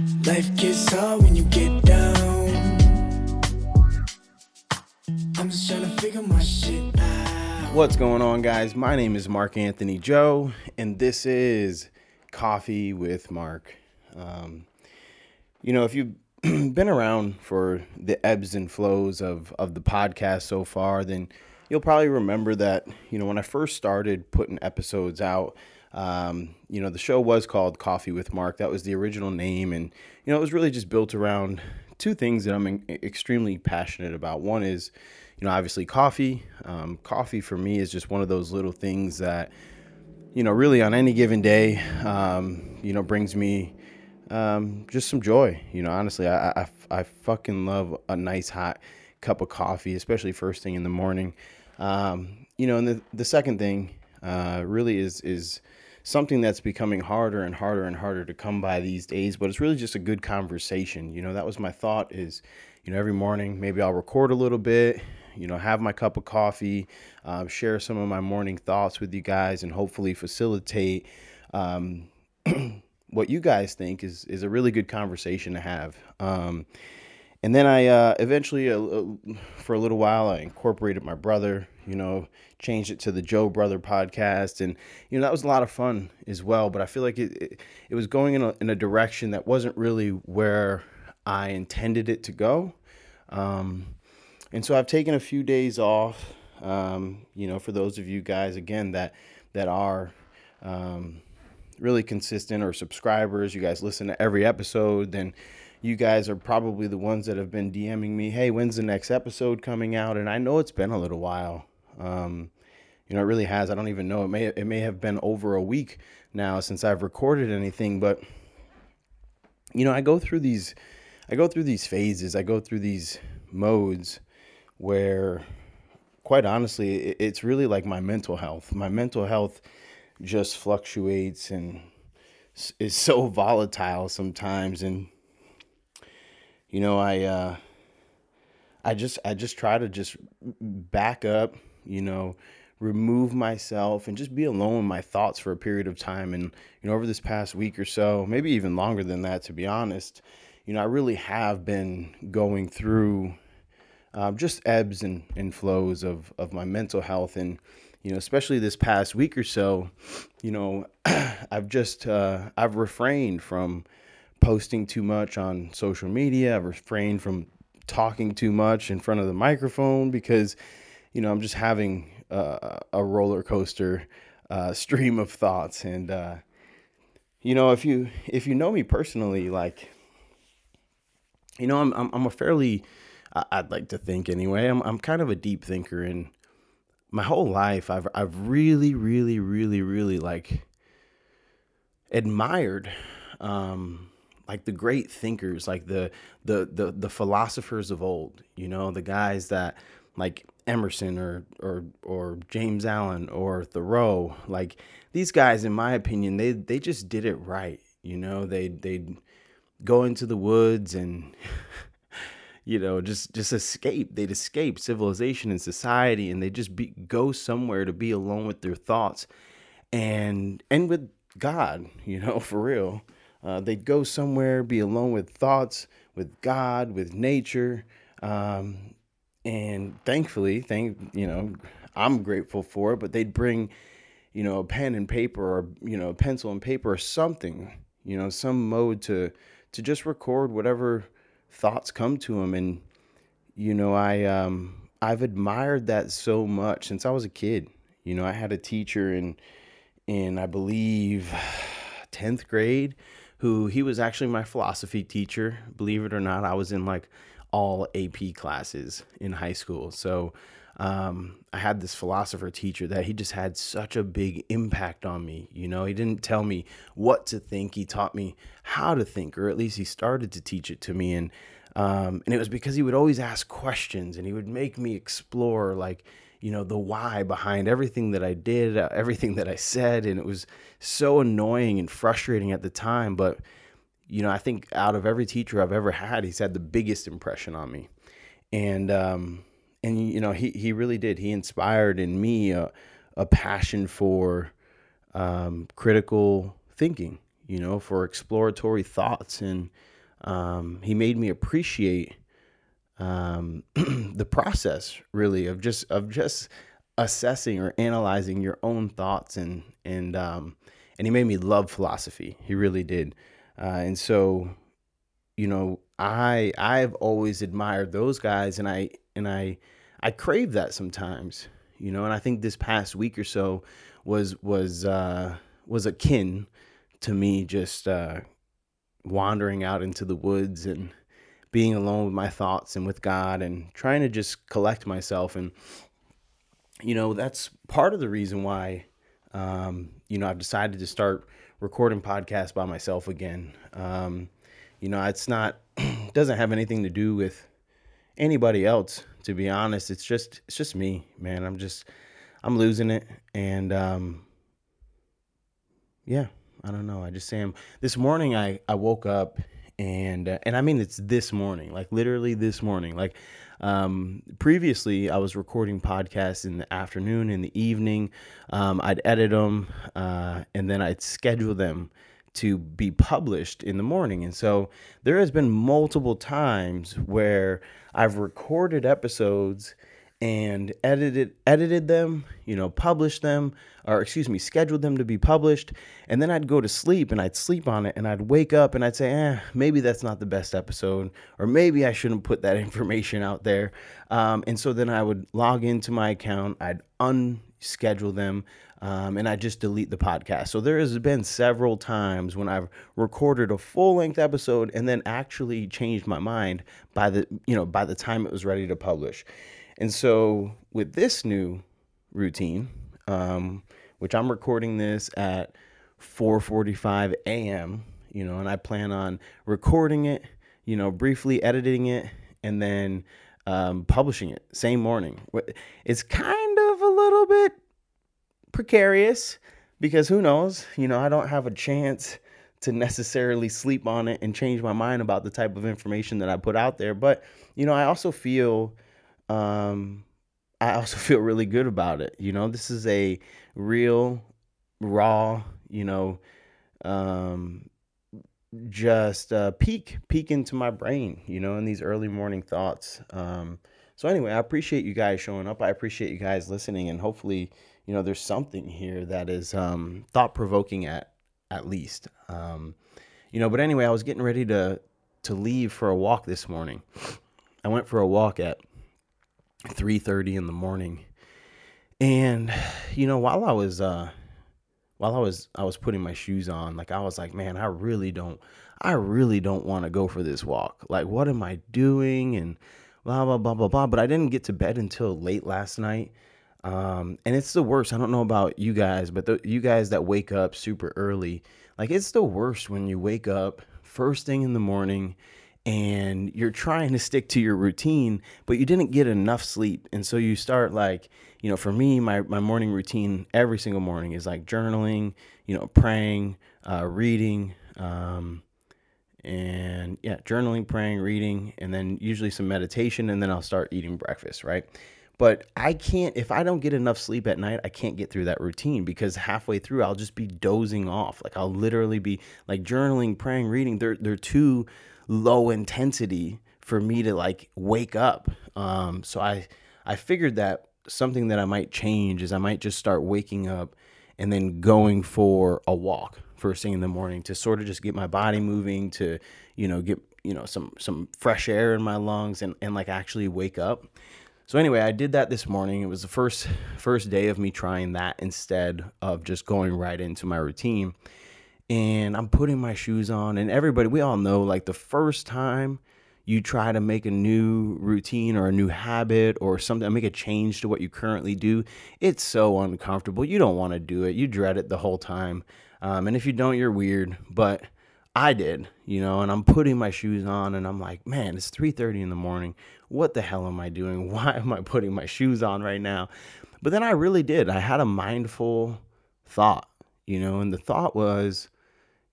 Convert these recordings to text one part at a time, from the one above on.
Life gets hard when you get down. I'm just trying to figure my shit out. What's going on, guys? My name is Mark Anthony Joe, and this is Coffee with Mark. Um, you know, if you've been around for the ebbs and flows of, of the podcast so far, then you'll probably remember that, you know, when I first started putting episodes out, um, you know, the show was called Coffee with Mark. That was the original name. And, you know, it was really just built around two things that I'm in- extremely passionate about. One is, you know, obviously coffee. Um, coffee for me is just one of those little things that, you know, really on any given day, um, you know, brings me um, just some joy. You know, honestly, I, I, I fucking love a nice hot cup of coffee, especially first thing in the morning. Um, you know, and the, the second thing uh, really is is something that's becoming harder and harder and harder to come by these days, but it's really just a good conversation. You know, that was my thought is, you know, every morning maybe I'll record a little bit, you know, have my cup of coffee, um, share some of my morning thoughts with you guys, and hopefully facilitate um, what you guys think is is a really good conversation to have. Um, and then I uh, eventually, uh, uh, for a little while, I incorporated my brother. You know, changed it to the Joe Brother podcast, and you know that was a lot of fun as well. But I feel like it it, it was going in a, in a direction that wasn't really where I intended it to go. Um, and so I've taken a few days off. Um, you know, for those of you guys again that that are um, really consistent or subscribers, you guys listen to every episode, then you guys are probably the ones that have been DMing me, hey, when's the next episode coming out? And I know it's been a little while. Um, you know, it really has. I don't even know. It may it may have been over a week now since I've recorded anything, but you know, I go through these I go through these phases. I go through these modes where quite honestly, it's really like my mental health. My mental health just fluctuates and is so volatile sometimes and you know i uh i just i just try to just back up you know remove myself and just be alone with my thoughts for a period of time. And you know over this past week or so maybe even longer than that to be honest you know i really have been going through um, just ebbs and, and flows of of my mental health. And you know, especially this past week or so, you know, I've just uh, I've refrained from posting too much on social media. I've refrained from talking too much in front of the microphone because, you know, I'm just having uh, a roller coaster uh, stream of thoughts. And uh, you know, if you if you know me personally, like, you know, I'm I'm, I'm a fairly I'd like to think anyway. I'm I'm kind of a deep thinker and my whole life I've I've really really really really like admired um like the great thinkers like the the the the philosophers of old you know the guys that like Emerson or or or James Allen or Thoreau like these guys in my opinion they they just did it right you know? They they'd go into the woods and you know just just escape. They'd escape civilization and society and they just be go somewhere to be alone with their thoughts and and with god you know for real uh, they'd go somewhere be alone with thoughts with god with nature um, and thankfully thank you know i'm grateful for it but they'd bring you know a pen and paper or you know a pencil and paper or something you know some mode to to just record whatever thoughts come to them. and you know i um i've admired that so much since i was a kid you know i had a teacher in in i believe 10th grade who he was actually my philosophy teacher believe it or not i was in like all ap classes in high school so um, I had this philosopher teacher that he just had such a big impact on me. You know, he didn't tell me what to think; he taught me how to think, or at least he started to teach it to me. And um, and it was because he would always ask questions, and he would make me explore, like you know, the why behind everything that I did, uh, everything that I said, and it was so annoying and frustrating at the time. But you know, I think out of every teacher I've ever had, he's had the biggest impression on me, and um, and you know he he really did he inspired in me a, a passion for um, critical thinking you know, for exploratory thoughts. And um, he made me appreciate um, the process, really, of just of just assessing or analyzing your own thoughts and and um, and he made me love philosophy. He really did. Uh, and so, you know, I I've always admired those guys, and I and I I crave that sometimes, you know. And I think this past week or so was was uh, was akin to me just uh, wandering out into the woods and being alone with my thoughts and with God and trying to just collect myself and you know that's part of the reason why um, you know I've decided to start recording podcasts by myself again. Um, you know, it's not doesn't have anything to do with anybody else. To be honest, it's just it's just me, man. I'm just I'm losing it, and um, yeah, I don't know. I just am. This morning, I I woke up and uh, and I mean it's this morning, like literally this morning. Like um, previously, I was recording podcasts in the afternoon, in the evening. Um, I'd edit them, uh, and then I'd schedule them to be published in the morning. And so there has been multiple times where I've recorded episodes and edited edited them, you know, published them, or excuse me, scheduled them to be published, and then I'd go to sleep and I'd sleep on it and I'd wake up and I'd say, eh, maybe that's not the best episode, or maybe I shouldn't put that information out there. Um, and so then I would log into my account, I'd unschedule them, um, and I just delete the podcast. So there has been several times when I've recorded a full length episode and then actually changed my mind by the you know by the time it was ready to publish. And so with this new routine, um, which I'm recording this at 4:45 a.m., you know, and I plan on recording it, you know, briefly editing it, and then um, publishing it same morning. It's kind of a little bit precarious because who knows, you know, I don't have a chance to necessarily sleep on it and change my mind about the type of information that I put out there. But you know, I also feel um, I also feel really good about it. You know, this is a real, raw, you know, um, just uh, peek peek into my brain, you know, in these early morning thoughts. Um, so anyway, I appreciate you guys showing up. I appreciate you guys listening, and hopefully, you know, there's something here that is um, thought provoking at at least. Um, you know, but anyway, I was getting ready to to leave for a walk this morning. I went for a walk at 3:30 in the morning. And you know, while I was uh while I was I was putting my shoes on, like I was like, man, I really don't I really don't want to go for this walk. Like what am I doing and blah blah blah blah blah, but I didn't get to bed until late last night. Um, and it's the worst. I don't know about you guys, but the, you guys that wake up super early, like it's the worst when you wake up first thing in the morning and you're trying to stick to your routine, but you didn't get enough sleep. And so you start like, you know, for me, my, my morning routine every single morning is like journaling, you know, praying, uh, reading, um, and yeah, journaling, praying, reading, and then usually some meditation, and then I'll start eating breakfast, right? But I can't, if I don't get enough sleep at night, I can't get through that routine because halfway through I'll just be dozing off. Like I'll literally be like journaling, praying, reading. They're, they're too low intensity for me to like wake up. Um, so I I figured that something that I might change is I might just start waking up and then going for a walk first thing in the morning to sort of just get my body moving to you know get you know some some fresh air in my lungs and and like actually wake up. So anyway, I did that this morning. It was the first first day of me trying that instead of just going right into my routine and I'm putting my shoes on and everybody we all know like the first time you try to make a new routine or a new habit or something make a change to what you currently do it's so uncomfortable. You don't want to do it. You dread it the whole time. Um, and if you don't you're weird. But i did you know and i'm putting my shoes on and i'm like man it's 3.30 in the morning. What the hell am i doing? Why am i putting my shoes on right now? But then i really did. I had a mindful thought you know and the thought was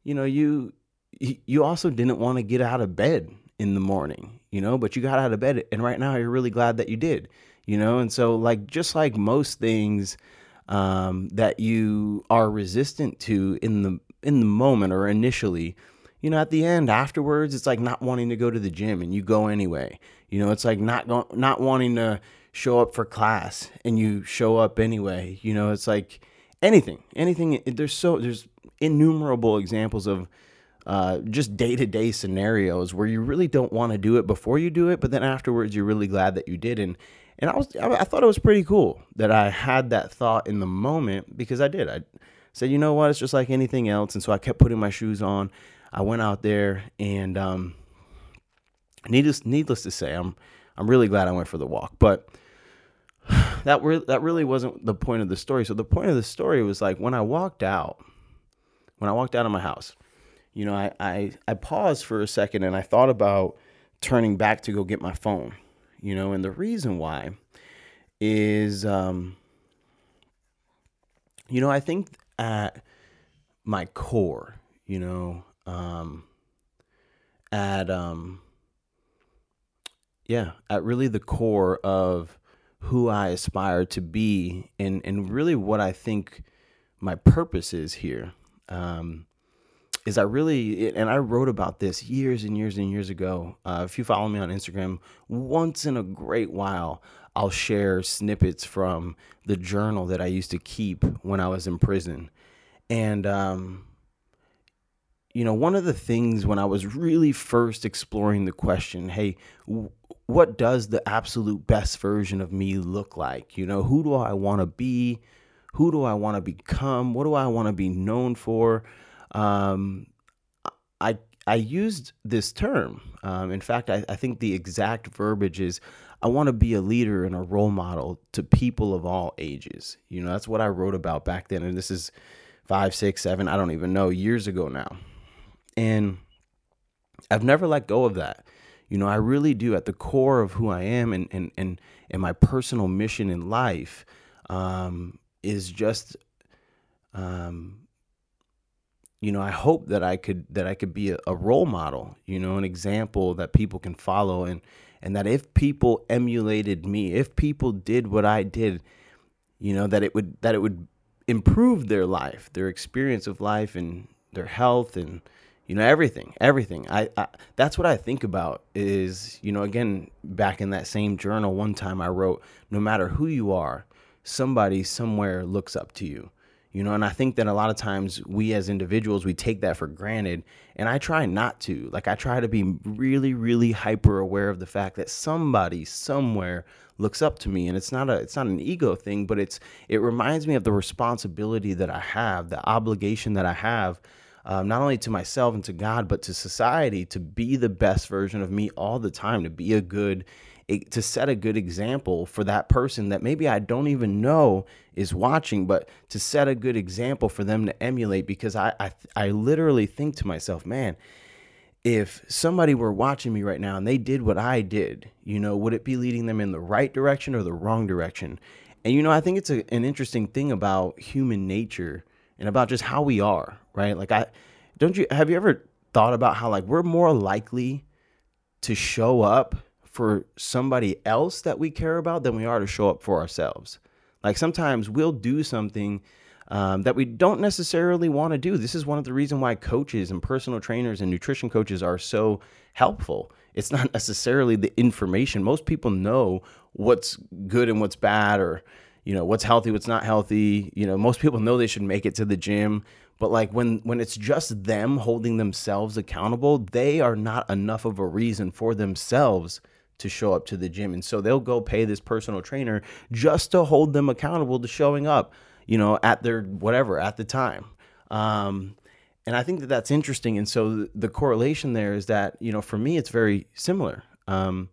you know, you you also didn't want to get out of bed in the morning, you know, but you got out of bed and right now you're really glad that you did, you know? And so like just like most things um, that you are resistant to in the in the moment or initially, you know, at the end afterwards, it's like not wanting to go to the gym and you go anyway. You know, it's like not go, not wanting to show up for class and you show up anyway. You know, it's like anything, anything. There's so there's innumerable examples of uh, just day to day scenarios where you really don't want to do it before you do it, but then afterwards you're really glad that you did. And and I was I thought it was pretty cool that I had that thought in the moment because I did. I said, you know what, it's just like anything else, and so I kept putting my shoes on. I went out there, and um, needless needless to say, I'm I'm really glad I went for the walk, but that re- that really wasn't the point of the story. So the point of the story was like when I walked out, when I walked out of my house, you know, I I, I paused for a second and I thought about turning back to go get my phone, you know, and the reason why is, um, you know, I think at my core, you know, um, at um, yeah, at really the core of who I aspire to be and and really what I think my purpose is here. Um, is I really and I wrote about this years and years and years ago. Uh, if you follow me on Instagram, once in a great while, I'll share snippets from the journal that I used to keep when I was in prison, and um, you know, one of the things when I was really first exploring the question, hey, what does the absolute best version of me look like? You know, who do I want to be? Who do I want to become? What do I want to be known for? Um, I I used this term. Um, in fact, I, I think the exact verbiage is I want to be a leader and a role model to people of all ages. You know, that's what I wrote about back then. And this is five, six, seven, I don't even know, years ago now. And I've never let go of that. You know, I really do at the core of who I am and and and, and my personal mission in life um, is just um, you know, I hope that I could that I could be a, a, role model, you know, an example that people can follow and and that if people emulated me, if people did what I did, you know, that it would that it would improve their life, their experience of life and their health and you know everything everything. I, I, that's what i think about is you know again back in that same journal one time i wrote no matter who you are somebody somewhere looks up to you you know? And i think that a lot of times we as individuals we take that for granted. And i try not to. Like i try to be really really hyper aware of the fact that somebody somewhere looks up to me. And it's not a it's not an ego thing but it's it reminds me of the responsibility that i have the obligation that i have um, not only to myself and to God, but to society to be the best version of me all the time, to be a good, to set a good example for that person that maybe I don't even know is watching, but to set a good example for them to emulate. Because I, I, I literally think to myself, man, if somebody were watching me right now and they did what I did, you know, would it be leading them in the right direction or the wrong direction? And you know, I think it's a, an interesting thing about human nature and about just how we are, right? Like I don't you have you ever thought about how like we're more likely to show up for somebody else that we care about than we are to show up for ourselves. Like sometimes we'll do something um, that we don't necessarily want to do. This is one of the reasons why coaches and personal trainers and nutrition coaches are so helpful. It's not necessarily the information. Most people know what's good and what's bad, or you know what's healthy what's not healthy you know most people know they should make it to the gym but like when when it's just them holding themselves accountable they are not enough of a reason for themselves to show up to the gym. And so they'll go pay this personal trainer just to hold them accountable to showing up you know at their whatever at the time. Um, and i think that that's interesting. And so the correlation there is that you know for me it's very similar. Um,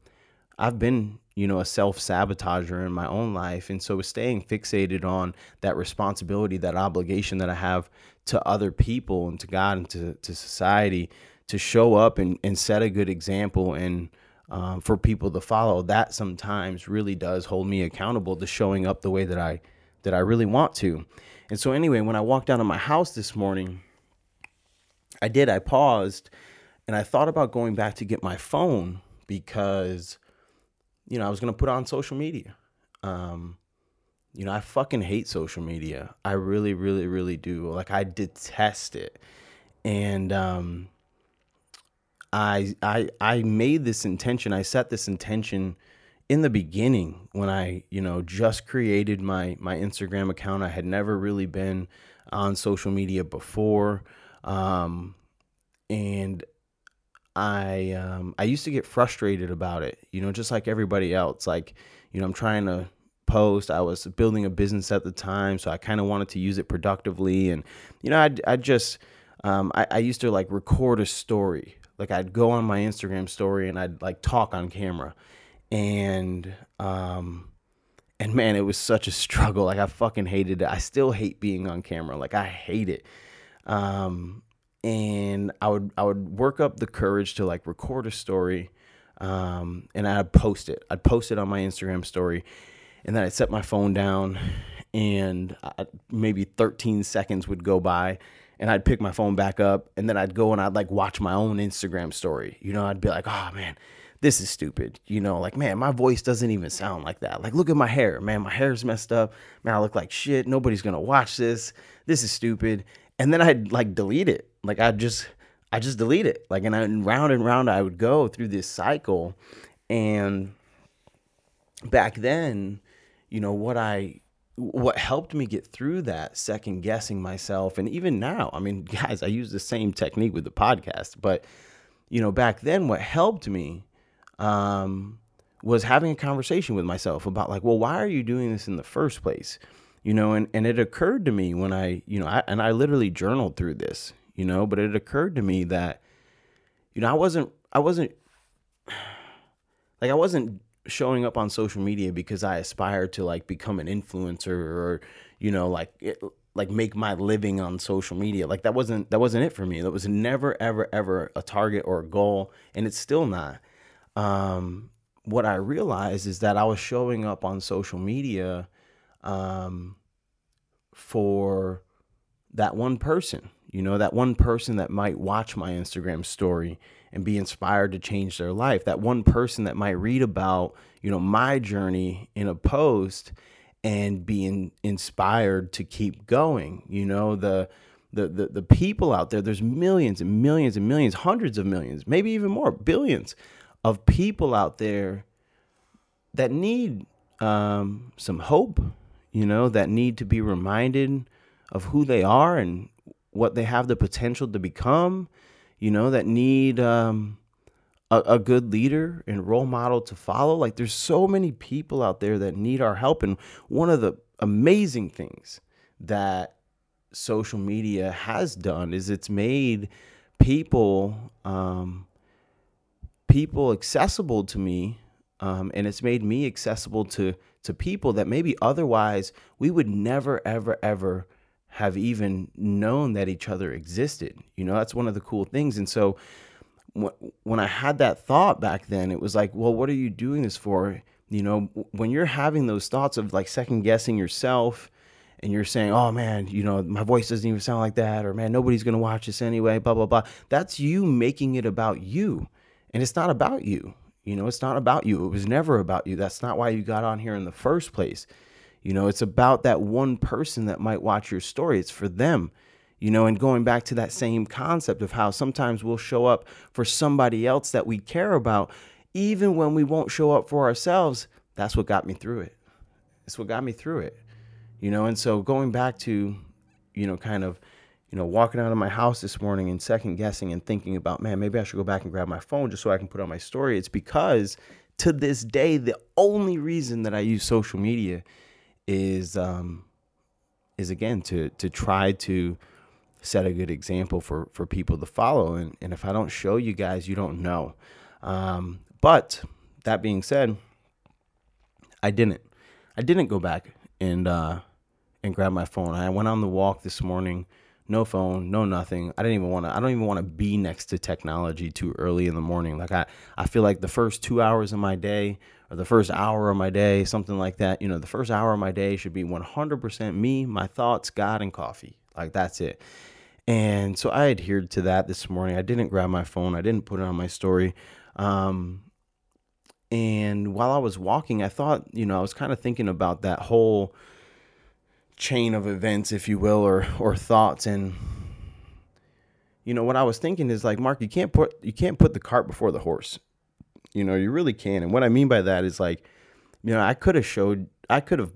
i've been you know, a self sabotager in my own life. And so staying fixated on that responsibility, that obligation that I have to other people and to God and to, to society to show up and, and set a good example and um, for people to follow, that sometimes really does hold me accountable to showing up the way that I that I really want to. And so anyway, when I walked out of my house this morning, I did, I paused and I thought about going back to get my phone because you know, I was going to put on social media. Um, you know, I fucking hate social media. I really, really, really do. Like I detest it. And um I I I made this intention. I set this intention in the beginning when I, you know, just created my my Instagram account. I had never really been on social media before. Um and I um I used to get frustrated about it, you know, just like everybody else. Like, you know, I'm trying to post. I was building a business at the time, so I kind of wanted to use it productively. And you know, I I just um, I, I used to like record a story. Like I'd go on my Instagram story and I'd like talk on camera, and um, and man, it was such a struggle. Like I fucking hated it. I still hate being on camera. Like I hate it. Um, and I would I would work up the courage to like record a story, um, and I'd post it. I'd post it on my Instagram story, and then I'd set my phone down, and I, maybe 13 seconds would go by, and I'd pick my phone back up, and then I'd go and I'd like watch my own Instagram story. You know, I'd be like, oh man, this is stupid. You know, like man, my voice doesn't even sound like that. Like, look at my hair, man, my hair's messed up. Man, I look like shit. Nobody's gonna watch this. This is stupid. And then I'd like delete it. Like I just, I just delete it. Like, and, I, round and round I would go through this cycle, and back then you know what I what helped me get through that second guessing myself and even now i mean guys i use the same technique with the podcast but you know back then what helped me um, was having a conversation with myself about like well why are you doing this in the first place? You know and, and it occurred to me when i you know I, and i literally journaled through this you know but it occurred to me that you know i wasn't i wasn't like i wasn't showing up on social media because I aspired to like become an influencer or you know like it, like make my living on social media. Like that wasn't that wasn't it for me. That was never ever ever a target or a goal and it's still not. Um what I realized is that I was showing up on social media um for that one person, you know, that one person that might watch my Instagram story and be inspired to change their life. That one person that might read about, you know, my journey in a post and being inspired to keep going. You know, the the, the the people out there, there's millions and millions and millions, hundreds of millions, maybe even more, billions of people out there that need um, some hope, you know, that need to be reminded of who they are and what they have the potential to become you know, that need um, a, a good leader and role model to follow. Like, there's so many people out there that need our help. And one of the amazing things that social media has done is it's made people um, people accessible to me um, and it's made me accessible to to people that maybe otherwise we would never ever ever have even known that each other existed. You know, that's one of the cool things. And so when I had that thought back then, it was like, well, what are you doing this for? You know, when you're having those thoughts of like second guessing yourself and you're saying, oh man, you know, my voice doesn't even sound like that, or man, nobody's going to watch this anyway, blah, blah, blah. That's you making it about you. And it's not about you. You know, it's not about you. It was never about you. That's not why you got on here in the first place. You know, it's about that one person that might watch your story. It's for them. You know, and going back to that same concept of how sometimes we'll show up for somebody else that we care about, even when we won't show up for ourselves. That's what got me through it. It's what got me through it. You know, and so going back to, you know, kind of, you know, walking out of my house this morning and second guessing and thinking about, man, maybe I should go back and grab my phone just so I can put on my story. It's because to this day, the only reason that I use social media is um, is again to to try to set a good example for for people to follow. And and if I don't show you guys, you don't know. Um, but that being said, I didn't. I didn't go back and uh, and grab my phone. I went on the walk this morning no phone, no nothing. I didn't even want to. I don't even want to be next to technology too early in the morning. Like I, I feel like the first two hours of my day or the first hour of my day, something like that. You know, the first hour of my day should be 100% me, my thoughts, God, and coffee. Like that's it. And so I adhered to that this morning. I didn't grab my phone. I didn't put it on my story. Um, and while I was walking, I thought, you know, I was kind of thinking about that whole chain of events, if you will, or or thoughts. And you know what I was thinking is like, Mark, you can't put you can't put the cart before the horse. You know, you really can. And what I mean by that is like, you know, I could have showed, I could have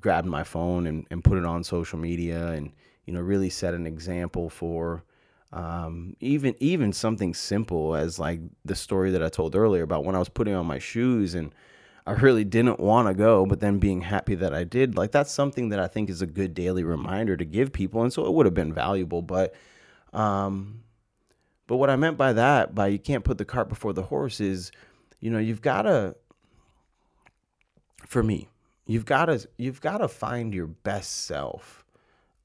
grabbed my phone and, and put it on social media and you know really set an example for um, even even something simple as like the story that I told earlier about when I was putting on my shoes and I really didn't want to go, but then being happy that I did. Like that's something that I think is a good daily reminder to give people, and so it would have been valuable. But, um, but what I meant by that, by you can't put the cart before the horse, is, you know, you've got to. For me, you've got to you've got to find your best self.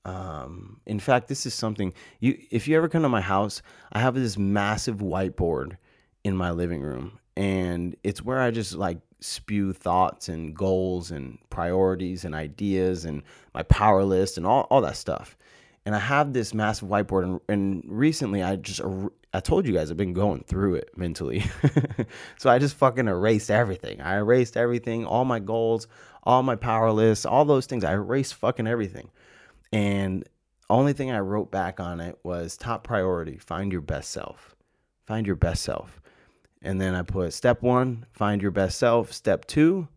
Um, in fact, this is something you if you ever come to my house, I have this massive whiteboard in my living room and it's where I just like spew thoughts and goals and priorities and ideas and my power list and all, all that stuff. And I have this massive whiteboard and, and recently I just I told you guys I've been going through it mentally. so I just fucking erased everything. I erased everything, all my goals, all my power lists, all those things. I erased fucking everything. And only thing I wrote back on it was top priority, find your best self. Find your best self. And then I put step one, find your best self. Step two,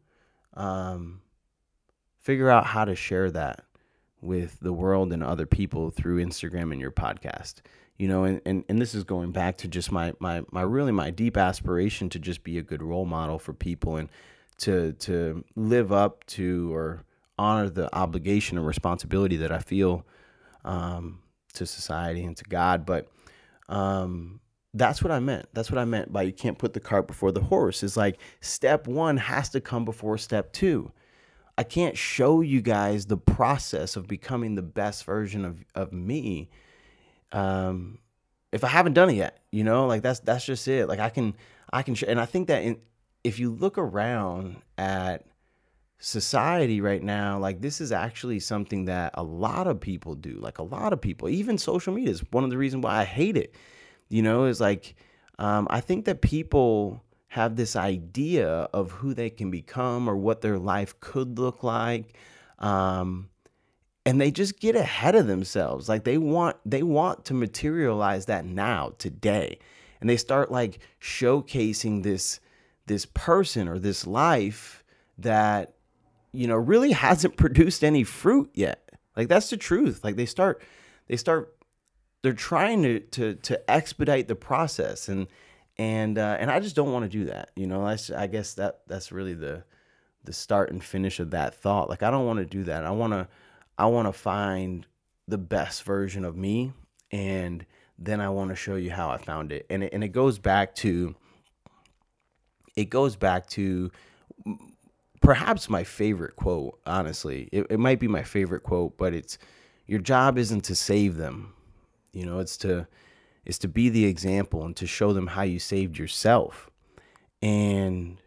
um, figure out how to share that with the world and other people through Instagram and your podcast. You know, and, and, and this is going back to just my, my my really my deep aspiration to just be a good role model for people and to to live up to or honor the obligation and responsibility that I feel um, to society and to God. But um, that's what I meant. That's what I meant by you can't put the cart before the horse. Is like step one has to come before step two. I can't show you guys the process of becoming the best version of, of me um, if I haven't done it yet. You know, like that's that's just it. Like I can I can and I think that in, if you look around at society right now, like this is actually something that a lot of people do. Like a lot of people, even social media is one of the reasons why I hate it you know, is like um, I think that people have this idea of who they can become or what their life could look like. Um, and they just get ahead of themselves. Like they want they want to materialize that now, today. And they start like showcasing this this person or this life that you know really hasn't produced any fruit yet. Like that's the truth. Like they start they start they're trying to to to expedite the process and and uh, and I just don't want to do that. You know, that's I guess that that's really the the start and finish of that thought. Like I don't want to do that. I want to I want to find the best version of me and then I want to show you how I found it. And it, and it goes back to it goes back to perhaps my favorite quote, honestly. It, it might be my favorite quote, but it's your job isn't to save them you know, it's to it's to be the example and to show them how you saved yourself. And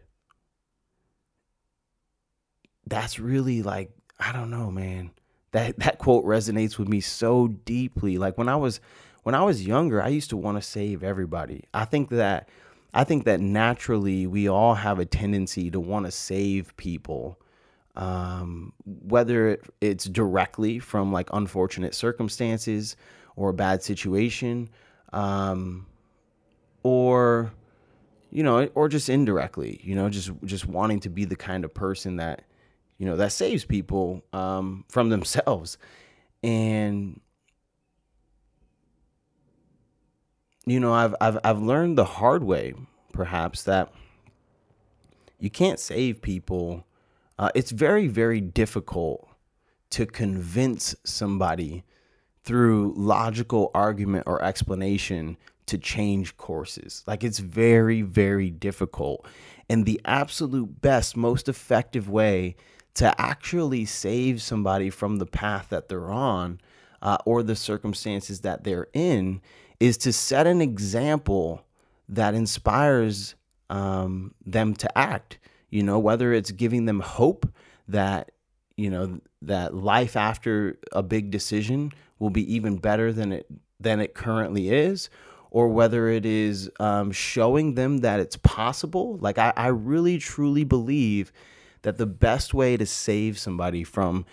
that's really like I don't know, man. That that quote resonates with me so deeply. Like when I was when I was younger, I used to want to save everybody. I think that I think that naturally we all have a tendency to want to save people. Um, whether it's directly from like unfortunate circumstances or a bad situation, um, or you know, or just indirectly, you know, just just wanting to be the kind of person that you know that saves people um, from themselves, and you know, I've I've I've learned the hard way, perhaps that you can't save people. Uh, it's very very difficult to convince somebody through logical argument or explanation to change courses. Like it's very, very difficult. And the absolute best, most effective way to actually save somebody from the path that they're on uh, or the circumstances that they're in is to set an example that inspires um, them to act. You know, whether it's giving them hope that, you know, that life after a big decision will be even better than it than it currently is or whether it is um, showing them that it's possible like I, I really truly believe that the best way to save somebody from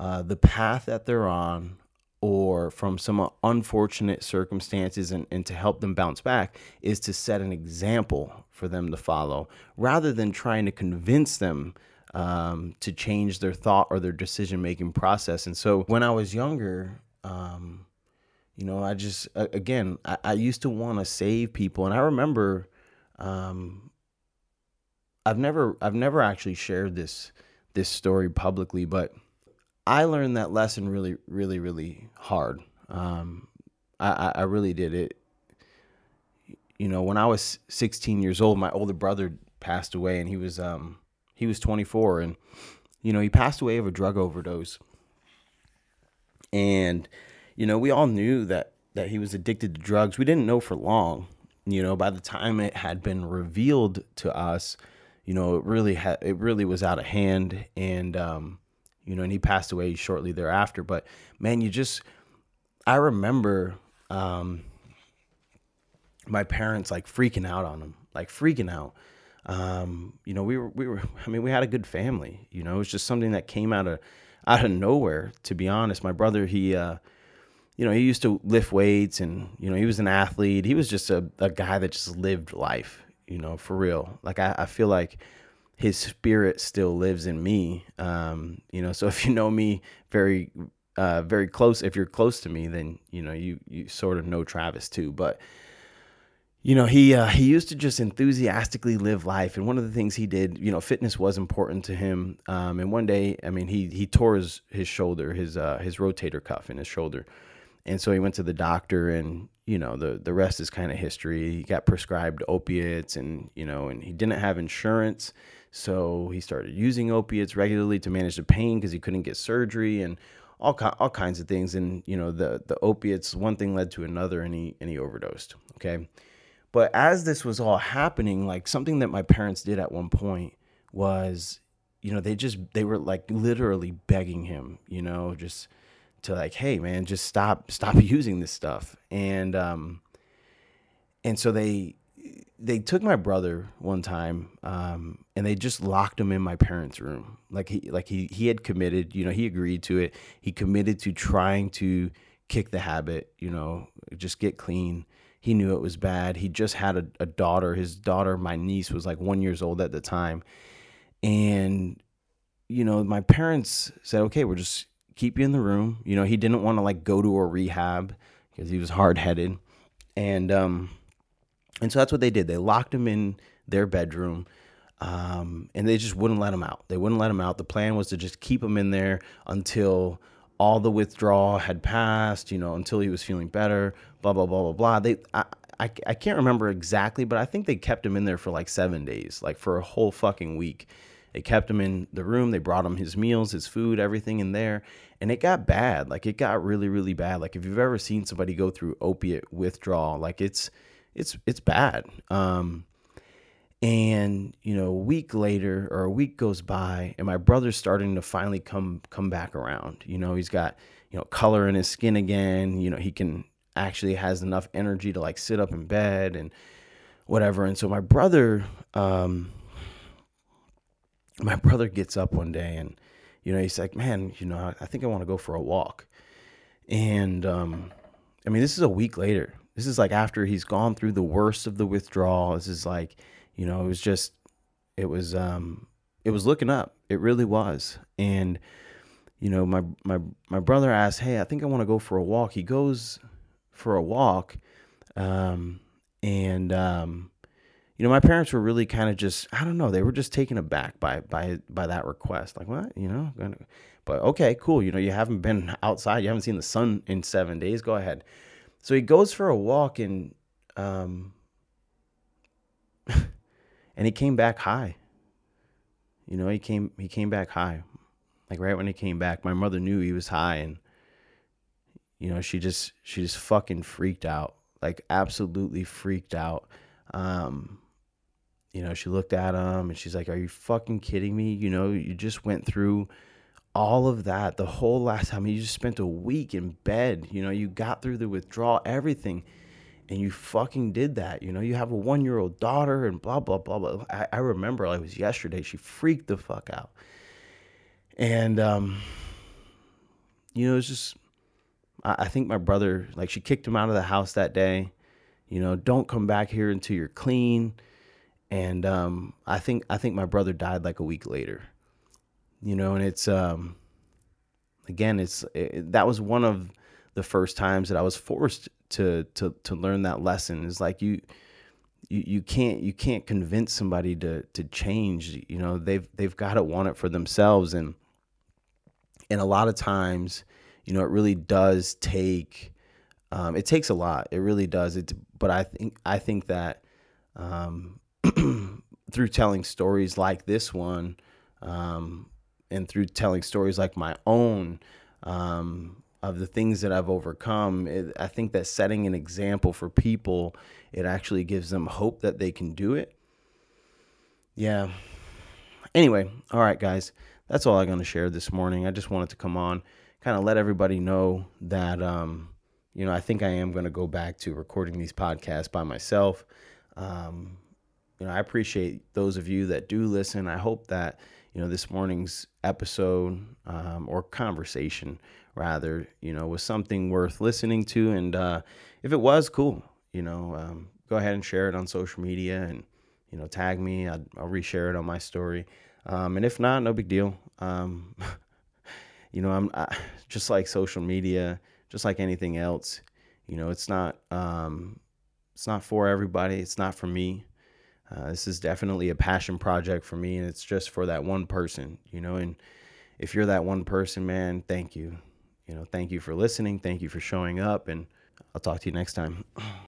uh, the path that they're on or from some unfortunate circumstances and, and to help them bounce back is to set an example for them to follow rather than trying to convince them um, to change their thought or their decision making process. And so when I was younger, um, you know, I just, again, I, I used to want to save people. And I remember, um, I've never, I've never actually shared this, this story publicly, but I learned that lesson really, really, really hard. Um, I, I really did it. You know, when I was 16 years old, my older brother passed away, and he was um, he was 24, and you know he passed away of a drug overdose. And you know, we all knew that that he was addicted to drugs. We didn't know for long. You know, by the time it had been revealed to us, you know, it really had it really was out of hand, and um, you know, and he passed away shortly thereafter. But man, you just, I remember um, my parents like freaking out on him, like freaking out. Um, you know, we were, we were, I mean, we had a good family, you know, it was just something that came out of, out of nowhere, to be honest. My brother, he, uh, you know, he used to lift weights and, you know, he was an athlete. He was just a, a guy that just lived life, you know, for real. Like, I, I feel like, his spirit still lives in me. Um, you know, so if you know me very, uh, very close, if you're close to me, then you know you you sort of know Travis too. But you know, he uh, he used to just enthusiastically live life, and one of the things he did, you know, fitness was important to him. Um, and one day, I mean, he he tore his his shoulder, his uh, his rotator cuff in his shoulder, and so he went to the doctor, and you know, the the rest is kind of history. He got prescribed opiates, and you know, and he didn't have insurance. So he started using opiates regularly to manage the pain because he couldn't get surgery and all all kinds of things. And you know the the opiates, one thing led to another, and he and he overdosed. Okay, but as this was all happening, like something that my parents did at one point was, you know, they just they were like literally begging him, you know, just to like, hey man, just stop stop using this stuff. And um, and so they they took my brother one time um, and they just locked him in my parents' room. Like he like he he had committed, you know, he agreed to it. He committed to trying to kick the habit, you know, just get clean. He knew it was bad. He just had a, a daughter. His daughter, my niece, was like one years old at the time. And, you know, my parents said, okay, we're just keep you in the room. You know, he didn't want to like go to a rehab because he was hard headed. And um and so that's what they did. They locked him in their bedroom. Um, and they just wouldn't let him out. They wouldn't let him out. The plan was to just keep him in there until all the withdrawal had passed, you know, until he was feeling better, blah, blah, blah, blah, blah. They, I, I, I can't remember exactly, but I think they kept him in there for like seven days, like for a whole fucking week. They kept him in the room. They brought him his meals, his food, everything in there. And it got bad. Like it got really, really bad. Like if you've ever seen somebody go through opiate withdrawal, like it's, it's it's bad. Um, and you know, a week later or a week goes by, and my brother's starting to finally come come back around. You know, he's got you know color in his skin again. You know, he can actually has enough energy to like sit up in bed and whatever. And so my brother, um, my brother gets up one day and you know he's like, man, you know, I think I want to go for a walk. And um, I mean, this is a week later. This is like after he's gone through the worst of the withdrawal. This is like, you know, it was just, it was, um, it was looking up. It really was. And, you know, my my my brother asked, "Hey, I think I want to go for a walk." He goes for a walk, um, and um, you know, my parents were really kind of just, I don't know, they were just taken aback by by by that request. Like, what, you know? But okay, cool. You know, you haven't been outside, you haven't seen the sun in seven days. Go ahead. So he goes for a walk and um and he came back high. You know, he came he came back high. Like right when he came back, my mother knew he was high and you know, she just she just fucking freaked out. Like absolutely freaked out. Um you know, she looked at him and she's like, "Are you fucking kidding me? You know, you just went through all of that the whole last time you just spent a week in bed you know you got through the withdrawal everything and you fucking did that you know you have a one year old daughter and blah blah blah blah I, I remember like it was yesterday she freaked the fuck out and um you know, it's just I, I think my brother like she kicked him out of the house that day. You know, don't come back here until you're clean. And um, I think I think my brother died like a week later. You know, and it's um, again, it's it, that was one of the first times that I was forced to to to learn that lesson. Is like you you, you can't you can't convince somebody to to change. You know, they've they've got to want it for themselves and and a lot of times, you know, it really does take um, it takes a lot. It really does. It but I think I think that um, through telling stories like this one, um, and through telling stories like my own um, of the things that I've overcome, it, I think that setting an example for people, it actually gives them hope that they can do it. Yeah. Anyway, all right, guys, that's all I'm going to share this morning. I just wanted to come on, kind of let everybody know that, um, you know, I think I am going to go back to recording these podcasts by myself. Um, you know, I appreciate those of you that do listen. I hope that, you know, this morning's episode um, or conversation, rather, you know, was something worth listening to. And uh, if it was, cool. You know, um, go ahead and share it on social media and, you know, tag me. i will reshare it on my story. Um, and if not, no big deal. Um, you know, I'm I, just like social media, just like anything else. You know, it's not um, it's not for everybody. It's not for me. Uh, this is definitely a passion project for me, and it's just for that one person, you know. And if you're that one person, man, thank you. You know, thank you for listening. Thank you for showing up, and I'll talk to you next time.